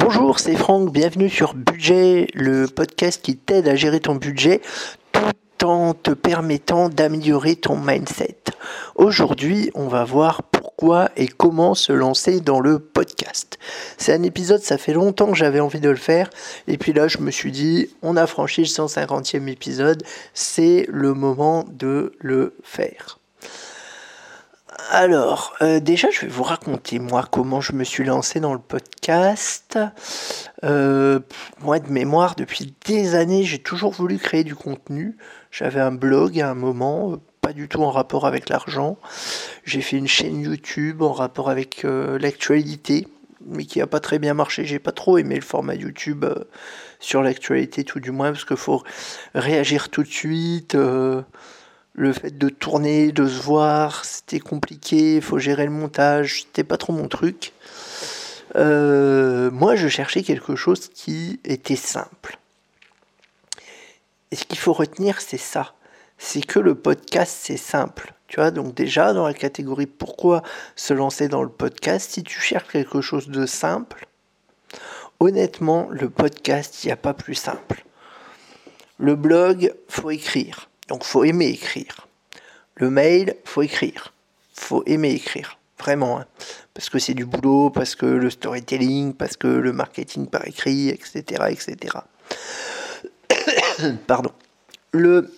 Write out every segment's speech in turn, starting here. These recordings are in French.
Bonjour, c'est Franck, bienvenue sur Budget, le podcast qui t'aide à gérer ton budget tout en te permettant d'améliorer ton mindset. Aujourd'hui, on va voir pourquoi et comment se lancer dans le podcast. C'est un épisode, ça fait longtemps que j'avais envie de le faire, et puis là je me suis dit, on a franchi le 150e épisode, c'est le moment de le faire. Alors, euh, déjà, je vais vous raconter, moi, comment je me suis lancé dans le podcast. Euh, moi, de mémoire, depuis des années, j'ai toujours voulu créer du contenu. J'avais un blog à un moment, euh, pas du tout en rapport avec l'argent. J'ai fait une chaîne YouTube en rapport avec l'actualité, mais qui n'a pas très bien marché. J'ai pas trop aimé le format YouTube sur l'actualité, tout du moins, parce qu'il faut réagir tout de suite le fait de tourner, de se voir, c'était compliqué, il faut gérer le montage, c'était pas trop mon truc. Euh, moi, je cherchais quelque chose qui était simple. Et ce qu'il faut retenir, c'est ça. C'est que le podcast, c'est simple. Tu vois, donc déjà, dans la catégorie pourquoi se lancer dans le podcast, si tu cherches quelque chose de simple, honnêtement, le podcast, il n'y a pas plus simple. Le blog, faut écrire. Donc faut aimer écrire. Le mail, faut écrire. Faut aimer écrire. Vraiment. Hein. Parce que c'est du boulot, parce que le storytelling, parce que le marketing par écrit, etc. etc. Pardon. Le,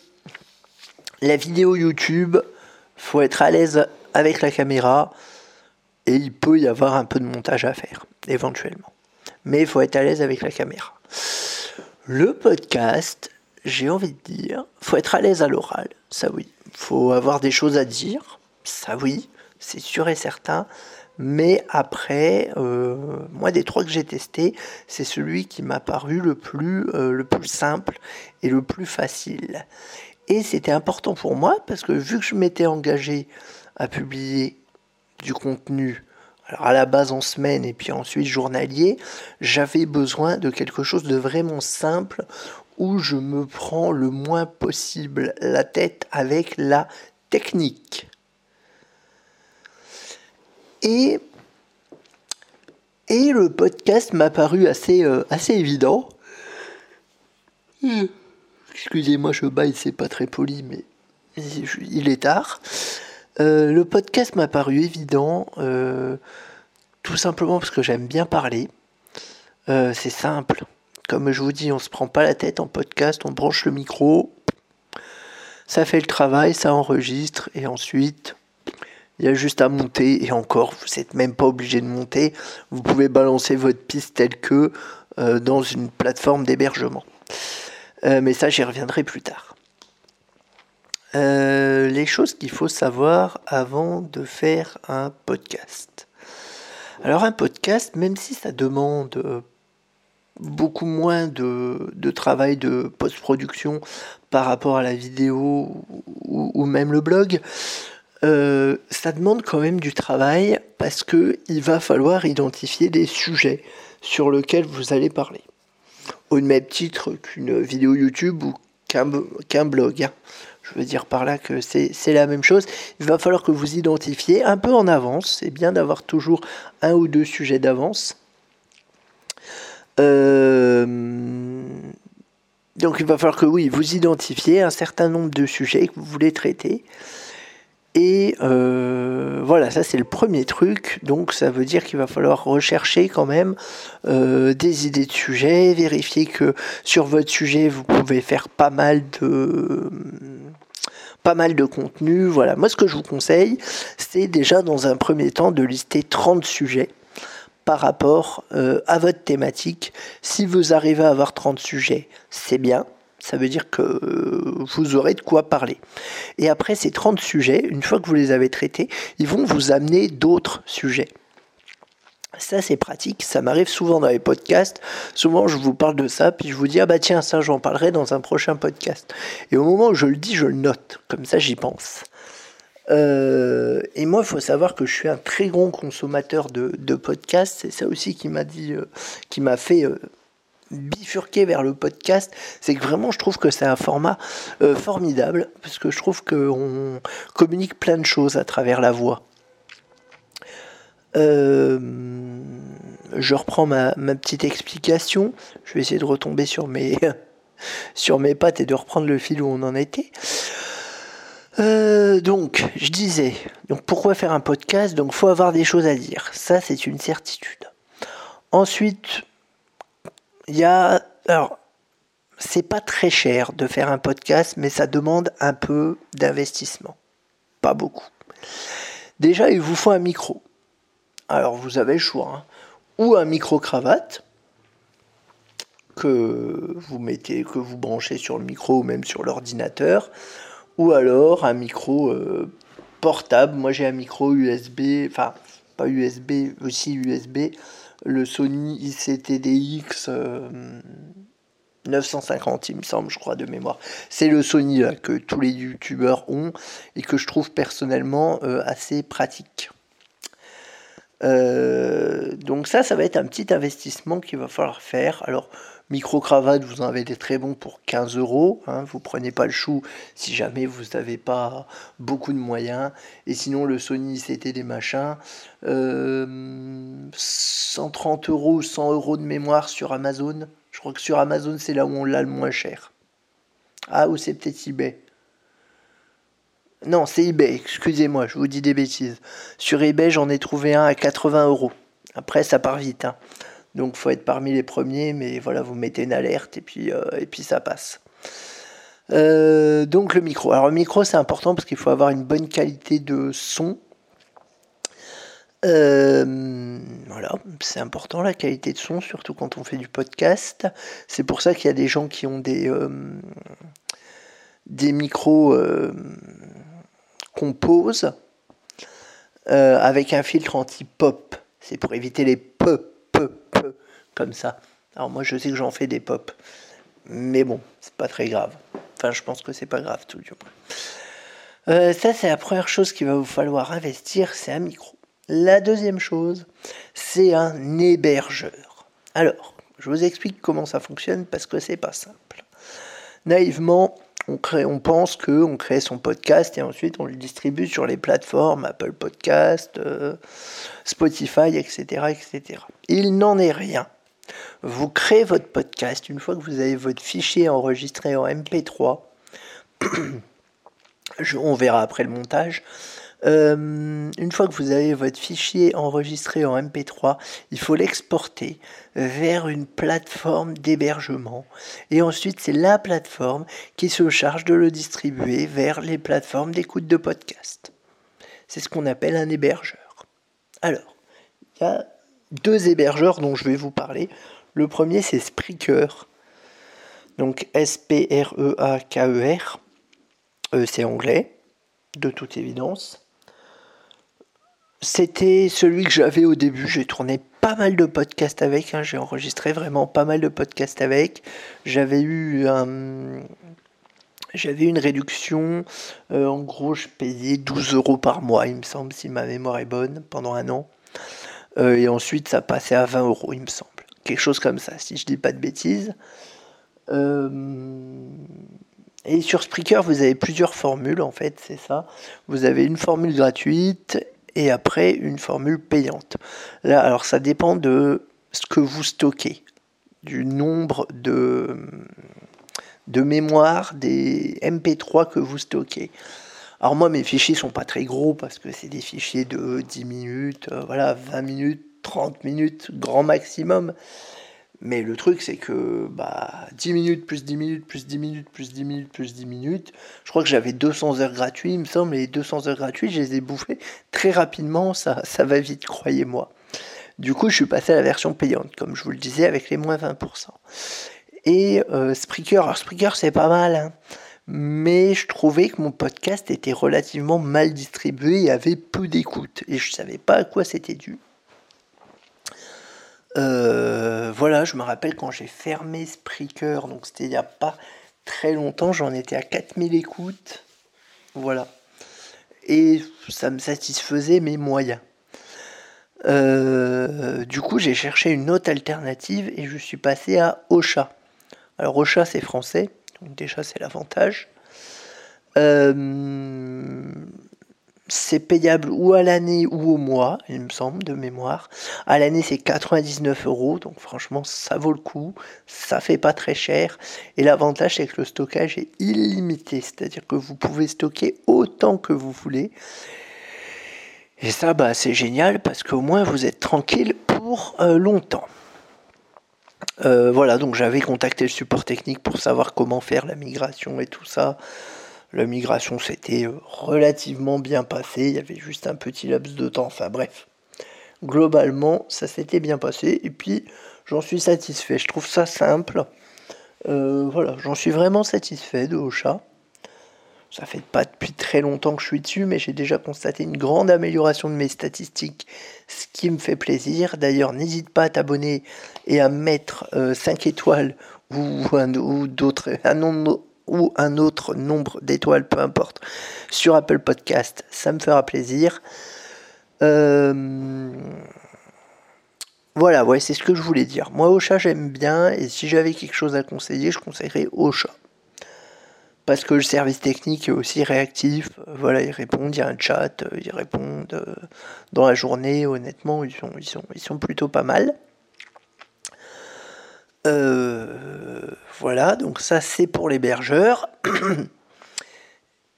la vidéo YouTube, faut être à l'aise avec la caméra et il peut y avoir un peu de montage à faire, éventuellement. Mais il faut être à l'aise avec la caméra. Le podcast, j'ai envie de dire, faut être à l'aise à l'oral, ça oui. Faut avoir des choses à dire, ça oui, c'est sûr et certain. Mais après, euh, moi des trois que j'ai testés, c'est celui qui m'a paru le plus, euh, le plus simple et le plus facile. Et c'était important pour moi parce que vu que je m'étais engagé à publier du contenu alors à la base en semaine et puis ensuite journalier, j'avais besoin de quelque chose de vraiment simple où je me prends le moins possible la tête avec la technique. Et, et le podcast m'a paru assez, euh, assez évident. Hmm. Excusez-moi, je baille, c'est pas très poli, mais il est tard. Euh, le podcast m'a paru évident, euh, tout simplement parce que j'aime bien parler. c'est simple. Comme je vous dis, on se prend pas la tête en podcast, on branche le micro, ça fait le travail, ça enregistre, et ensuite, il y a juste à monter, et encore, vous n'êtes même pas obligé de monter, vous pouvez balancer votre piste telle que euh, dans une plateforme d'hébergement. Euh, mais ça, j'y reviendrai plus tard. Euh, les choses qu'il faut savoir avant de faire un podcast. Alors un podcast, même si ça demande beaucoup moins de, travail de post-production par rapport à la vidéo ou, même le blog, euh, ça demande quand même du travail parce que il va falloir identifier des sujets sur lesquels vous allez parler. Au même titre qu'une vidéo YouTube ou qu'un blog. Hein. Je veux dire par là que c'est la même chose. Il va falloir que vous identifiez un peu en avance. C'est bien d'avoir toujours un ou deux sujets d'avance donc il va falloir que oui, vous identifiez un certain nombre de sujets que vous voulez traiter. Et euh, voilà, ça c'est le premier truc. Donc ça veut dire qu'il va falloir rechercher quand même euh, des idées de sujets, vérifier que sur votre sujet vous pouvez faire pas mal de pas mal de contenu. Voilà, moi ce que je vous conseille, c'est déjà dans un premier temps de lister 30 sujets par rapport euh, à votre thématique. Si vous arrivez à avoir 30 sujets, c'est bien. Ça veut dire que euh, vous aurez de quoi parler. Et après ces 30 sujets, une fois que vous les avez traités, ils vont vous amener d'autres sujets. Ça, c'est pratique. Ça m'arrive souvent dans les podcasts. Souvent, je vous parle de ça, puis je vous dis, ah bah tiens, ça, j'en parlerai dans un prochain podcast. Et au moment où je le dis, je le note. Comme ça, j'y pense. Euh, et moi, il faut savoir que je suis un très grand consommateur de, podcasts. C'est ça aussi qui m'a dit, euh, qui m'a fait euh, bifurquer vers le podcast. C'est que vraiment, je trouve que c'est un format formidable parce que je trouve qu'on communique plein de choses à travers la voix. je reprends ma, petite explication. Je vais essayer de retomber sur mes, sur mes pattes et de reprendre le fil où on en était. Euh, donc, je disais, donc pourquoi faire un podcast? Donc, faut avoir des choses à dire. Ça, c'est une certitude. Ensuite, il y a, alors, c'est pas très cher de faire un podcast, mais ça demande un peu d'investissement. Pas beaucoup. Déjà, il vous faut un micro. Alors, vous avez le choix. Hein. Ou un micro-cravate que vous mettez, que vous branchez sur le micro ou même sur l'ordinateur. Ou alors un micro euh, portable. Moi, j'ai un micro USB, enfin, pas USB, aussi USB. Le Sony ICTDX. 950, il me semble, je crois, de mémoire. C'est le Sony que tous les youtubeurs ont et que je trouve personnellement euh, assez pratique. Donc ça, ça va être un petit investissement qu'il va falloir faire. Alors, micro-cravate, vous en avez des très bons pour 15 euros. Hein. vous prenez pas le chou si jamais vous n'avez pas beaucoup de moyens. Et sinon, le Sony, c'était des machins. 130 euh, euros, 100 euros de mémoire sur Amazon. Je crois que sur Amazon, c'est là où on l'a le moins cher. Ah, ou c'est peut-être eBay. Non, c'est eBay, excusez-moi, je vous dis des bêtises. Sur eBay, j'en ai trouvé un à 80 euros. Après, ça part vite. Hein. Donc, faut être parmi les premiers, mais voilà, vous mettez une alerte et puis, euh, et puis ça passe. Euh, donc, le micro. Alors, le micro, c'est important parce qu'il faut avoir une bonne qualité de son euh, voilà, c'est important la qualité de son, surtout quand on fait du podcast. C'est pour ça qu'il y a des gens qui ont des, des micros qu'on pose avec un filtre anti-pop. C'est pour éviter les peu, peu, peu, comme ça. Alors moi je sais que j'en fais des pop. Mais bon, c'est pas très grave. Enfin, je pense que c'est pas grave tout du moins. ça, c'est la première chose qu'il va vous falloir investir, c'est un micro. La deuxième chose, c'est un hébergeur. Alors, je vous explique comment ça fonctionne parce que c'est pas simple. Naïvement, on, crée, on pense qu'on crée son podcast et ensuite on le distribue sur les plateformes Apple Podcast, euh, Spotify, etc., etc. Il n'en est rien. Vous créez votre podcast une fois que vous avez votre fichier enregistré en MP3. on verra après le montage. Euh, une fois que vous avez votre fichier enregistré en MP3, il faut l'exporter vers une plateforme d'hébergement. Et ensuite, c'est la plateforme qui se charge de le distribuer vers les plateformes d'écoute de podcast. C'est ce qu'on appelle un hébergeur. Alors, il y a deux hébergeurs dont je vais vous parler. Le premier, c'est Spreaker. Donc S-P-R-E-A-K-E-R. E euh, c'est anglais, de toute évidence. C'était celui que j'avais au début. J'ai tourné pas mal de podcasts avec. Hein. J'ai enregistré vraiment pas mal de podcasts avec. J'avais eu un. J'avais une réduction. Euh, en gros, je payais 12 euros par mois, il me semble, si ma mémoire est bonne, pendant un an. Euh, et ensuite, ça passait à 20 euros, il me semble. Quelque chose comme ça, si je dis pas de bêtises. Euh, et sur Spreaker, vous avez plusieurs formules, en fait, c'est ça. Vous avez une formule gratuite et après une formule payante. Là, alors ça dépend de ce que vous stockez, du nombre de, de des MP3 que vous stockez. Alors moi, mes fichiers sont pas très gros parce que c'est des fichiers de 10 minutes, euh, voilà, 20 minutes, 30 minutes, grand maximum. Mais le truc, c'est que bah, 10 minutes plus 10 minutes plus 10 minutes plus 10 minutes plus 10 minutes, je crois que j'avais 200 heures gratuites, il me semble, et les 200 heures gratuites, je les ai bouffées très rapidement, ça, va vite, croyez-moi. Du coup, je suis passé à la version payante, comme je vous le disais, avec les moins 20%. Et euh, Spreaker, alors Spreaker, c'est pas mal, hein, mais je trouvais que mon podcast était relativement mal distribué et avait peu d'écoute, et je savais pas à quoi c'était dû. Euh, voilà, je me rappelle quand j'ai fermé Spreaker, donc c'était il n'y a pas très longtemps, j'en étais à 4000 écoutes. Voilà. Et ça me satisfaisait mes moyens. Euh, du coup, j'ai cherché une autre alternative et je suis passé à Ocha. Alors, Ocha, c'est français, donc déjà, c'est l'avantage. Euh, c'est payable ou à l'année ou au mois, il me semble, de mémoire. À l'année, c'est 99 euros, donc franchement, ça vaut le coup. Ça fait pas très cher. Et l'avantage, c'est que le stockage est illimité, c'est-à-dire que vous pouvez stocker autant que vous voulez. Et ça, bah, c'est génial parce qu'au moins, vous êtes tranquille pour euh, longtemps. Euh, voilà, donc j'avais contacté le support technique pour savoir comment faire la migration et tout ça. La migration s'était euh, relativement bien passée, il y avait juste un petit laps de temps, enfin bref. Globalement, ça s'était bien passé et puis j'en suis satisfait. Je trouve ça simple. Euh, voilà, j'en suis vraiment satisfait de Ocha. Ça fait pas depuis très longtemps que je suis dessus, mais j'ai déjà constaté une grande amélioration de mes statistiques, ce qui me fait plaisir. D'ailleurs, n'hésite pas à t'abonner et à mettre 5 euh, étoiles ou, ou d'autres, un ou un autre nombre d'étoiles, peu importe, sur Apple Podcast. Ça me fera plaisir. Euh, voilà, ouais, c'est ce que je voulais dire. Moi, Ocha, j'aime bien, et si j'avais quelque chose à conseiller, je conseillerais Ocha. Parce que le service technique est aussi réactif. Voilà, ils répondent, il y a un chat, ils répondent euh, dans la journée. Honnêtement, ils sont plutôt pas mal. Euh, voilà, donc ça c'est pour l'hébergeur.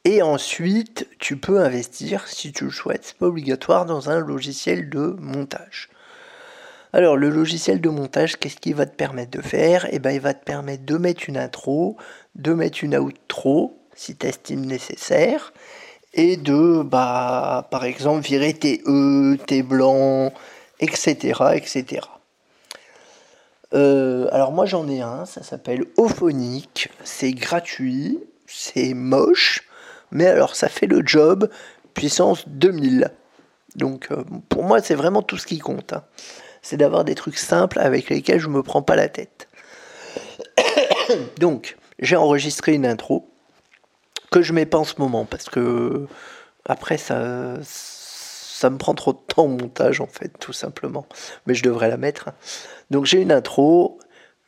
Et ensuite, tu peux investir, si tu le souhaites, c'est pas obligatoire, dans un logiciel de montage. Alors, le logiciel de montage, qu'est-ce qu'il va te permettre de faire? Eh ben, il va te permettre de mettre une intro, de mettre une outro, si tu estimes nécessaire, et de, bah, par exemple, virer tes E, tes blancs, etc., etc. Euh, alors moi j'en ai un, ça s'appelle Ophonic, c'est gratuit, c'est moche, mais alors ça fait le job puissance 2000. Donc euh, pour moi c'est vraiment tout ce qui compte. Hein. C'est d'avoir des trucs simples avec lesquels je ne me prends pas la tête. Donc j'ai enregistré une intro que je mets pas en ce moment parce que après ça ça me prend trop de temps au montage en fait, tout simplement. Mais je devrais la mettre. Donc j'ai une intro,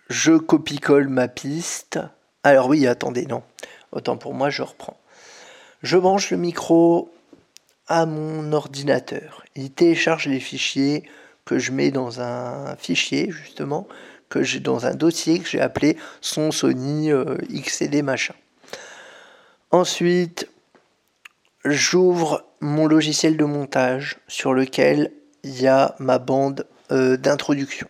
je copie-colle ma piste. Alors oui, attendez, non. Autant pour moi, je reprends. Je branche le micro à mon ordinateur. Il télécharge les fichiers que je mets dans un fichier, justement, que j'ai dans un dossier que j'ai appelé son Sony euh, XCD machin. Ensuite, j'ouvre mon logiciel de montage sur lequel il y a ma bande euh, d'introduction.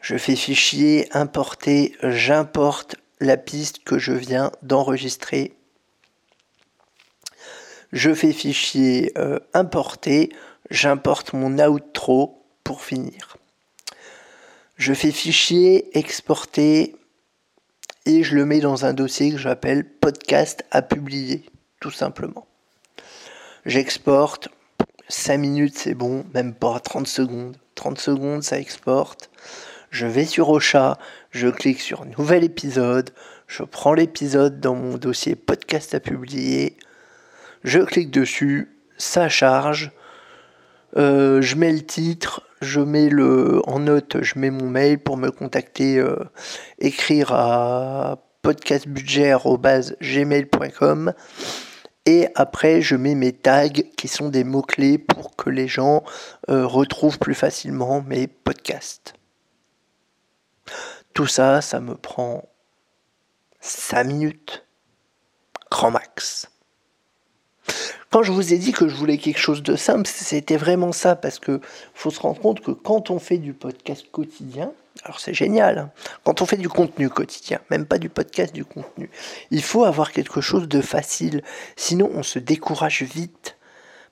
Je fais fichier, importer, j'importe la piste que je viens d'enregistrer. Je fais fichier, euh, importer, j'importe mon outro pour finir. Je fais fichier, exporter et je le mets dans un dossier que j'appelle podcast à publier tout simplement. J'exporte, 5 minutes c'est bon, même pas. 30 secondes. 30 secondes ça exporte. Je vais sur Ocha, je clique sur nouvel épisode, je prends l'épisode dans mon dossier podcast à publier, je clique dessus, ça charge, euh, je mets le titre, je mets le en note, je mets mon mail pour me contacter, euh, écrire à podcastbudget.gmail.com et après, je mets mes tags qui sont des mots-clés pour que les gens euh, retrouvent plus facilement mes podcasts. Tout ça, ça me prend 5 minutes, grand max. Quand je vous ai dit que je voulais quelque chose de simple, c'était vraiment ça, parce que faut se rendre compte que quand on fait du podcast quotidien, alors c'est génial, quand on fait du contenu quotidien, même pas du podcast, du contenu, il faut avoir quelque chose de facile, sinon on se décourage vite.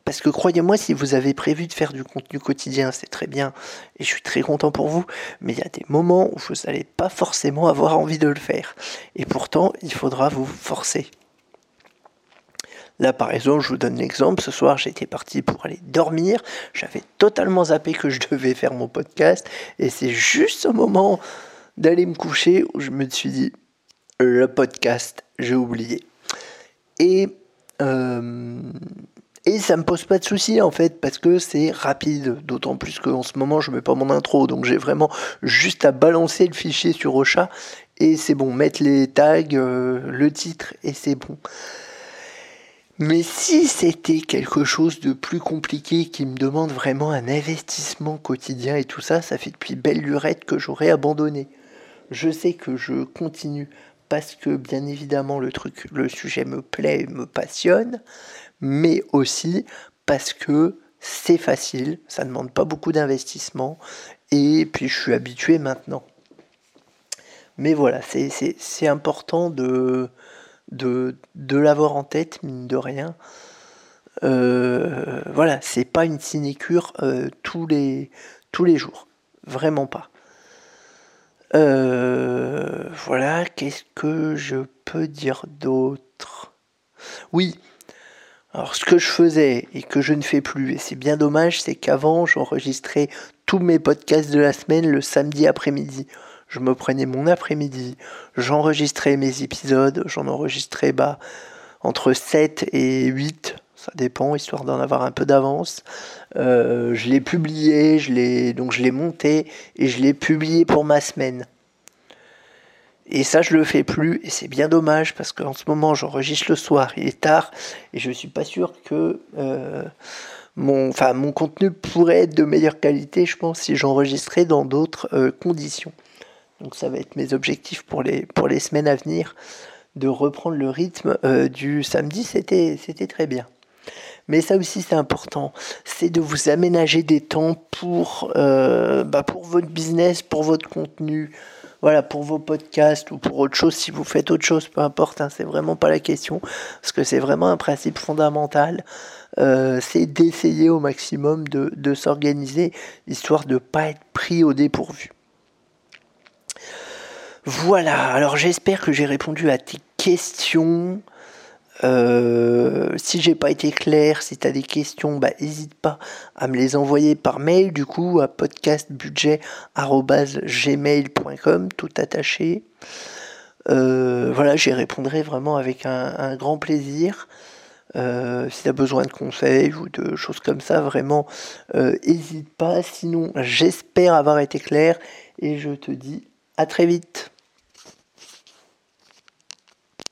Parce que croyez-moi, si vous avez prévu de faire du contenu quotidien, c'est très bien, et je suis très content pour vous, mais il y a des moments où vous n'allez pas forcément avoir envie de le faire. Et pourtant, il faudra vous forcer. Là, par exemple, je vous donne l'exemple. Ce soir, j'étais parti pour aller dormir. J'avais totalement zappé que je devais faire mon podcast. Et c'est juste au moment d'aller me coucher où je me suis dit, le podcast, j'ai oublié. Et, euh, et ça me pose pas de souci en fait, parce que c'est rapide. D'autant plus qu'en ce moment, je mets pas mon intro. Donc j'ai vraiment juste à balancer le fichier sur Ocha. Et c'est bon, mettre les tags, euh, le titre, et c'est bon. Mais si c'était quelque chose de plus compliqué qui me demande vraiment un investissement quotidien et tout ça, ça fait depuis belle lurette que j'aurais abandonné. Je sais que je continue parce que bien évidemment le truc, le sujet me plaît, me passionne, mais aussi parce que c'est facile, ça ne demande pas beaucoup d'investissement et puis je suis habitué maintenant. Mais voilà, c'est important de, de, l'avoir en tête, mine de rien. Euh, voilà, c'est pas une sinécure euh, tous, les, tous les jours. Vraiment pas. Euh, voilà, qu'est-ce que je peux dire d'autre? Oui, alors ce que je faisais et que je ne fais plus, et c'est bien dommage, c'est qu'avant j'enregistrais tous mes podcasts de la semaine le samedi après-midi je me prenais mon après-midi, j'enregistrais mes épisodes, j'en enregistrais bah, entre 7 et 8, ça dépend, histoire d'en avoir un peu d'avance. Euh, je l'ai publié, je l'ai, donc je l'ai monté et je l'ai publié pour ma semaine. Et ça, je le fais plus, et c'est bien dommage parce qu'en ce moment, j'enregistre le soir, il est tard, et je suis pas sûr que euh, mon contenu pourrait être de meilleure qualité, je pense, si j'enregistrais dans d'autres euh, conditions. Donc ça va être mes objectifs pour les, pour les semaines à venir, de reprendre le rythme euh, du samedi, c'était très bien. Mais ça aussi c'est important, c'est de vous aménager des temps pour, euh, bah pour votre business, pour votre contenu, voilà, pour vos podcasts ou pour autre chose, si vous faites autre chose, peu importe, hein, c'est vraiment pas la question, parce que c'est vraiment un principe fondamental, euh, c'est d'essayer au maximum de, de s'organiser, histoire de ne pas être pris au dépourvu. Voilà, alors j'espère que j'ai répondu à tes questions. Euh, si j'ai pas été clair, si tu as des questions, bah, n'hésite pas à me les envoyer par mail, du coup, à podcastbudget.gmail.com, tout attaché. Euh, voilà, j'y répondrai vraiment avec un, grand plaisir. Euh, si tu as besoin de conseils ou de choses comme ça, vraiment, n'hésite pas. Sinon, j'espère avoir été clair et je te dis à très vite.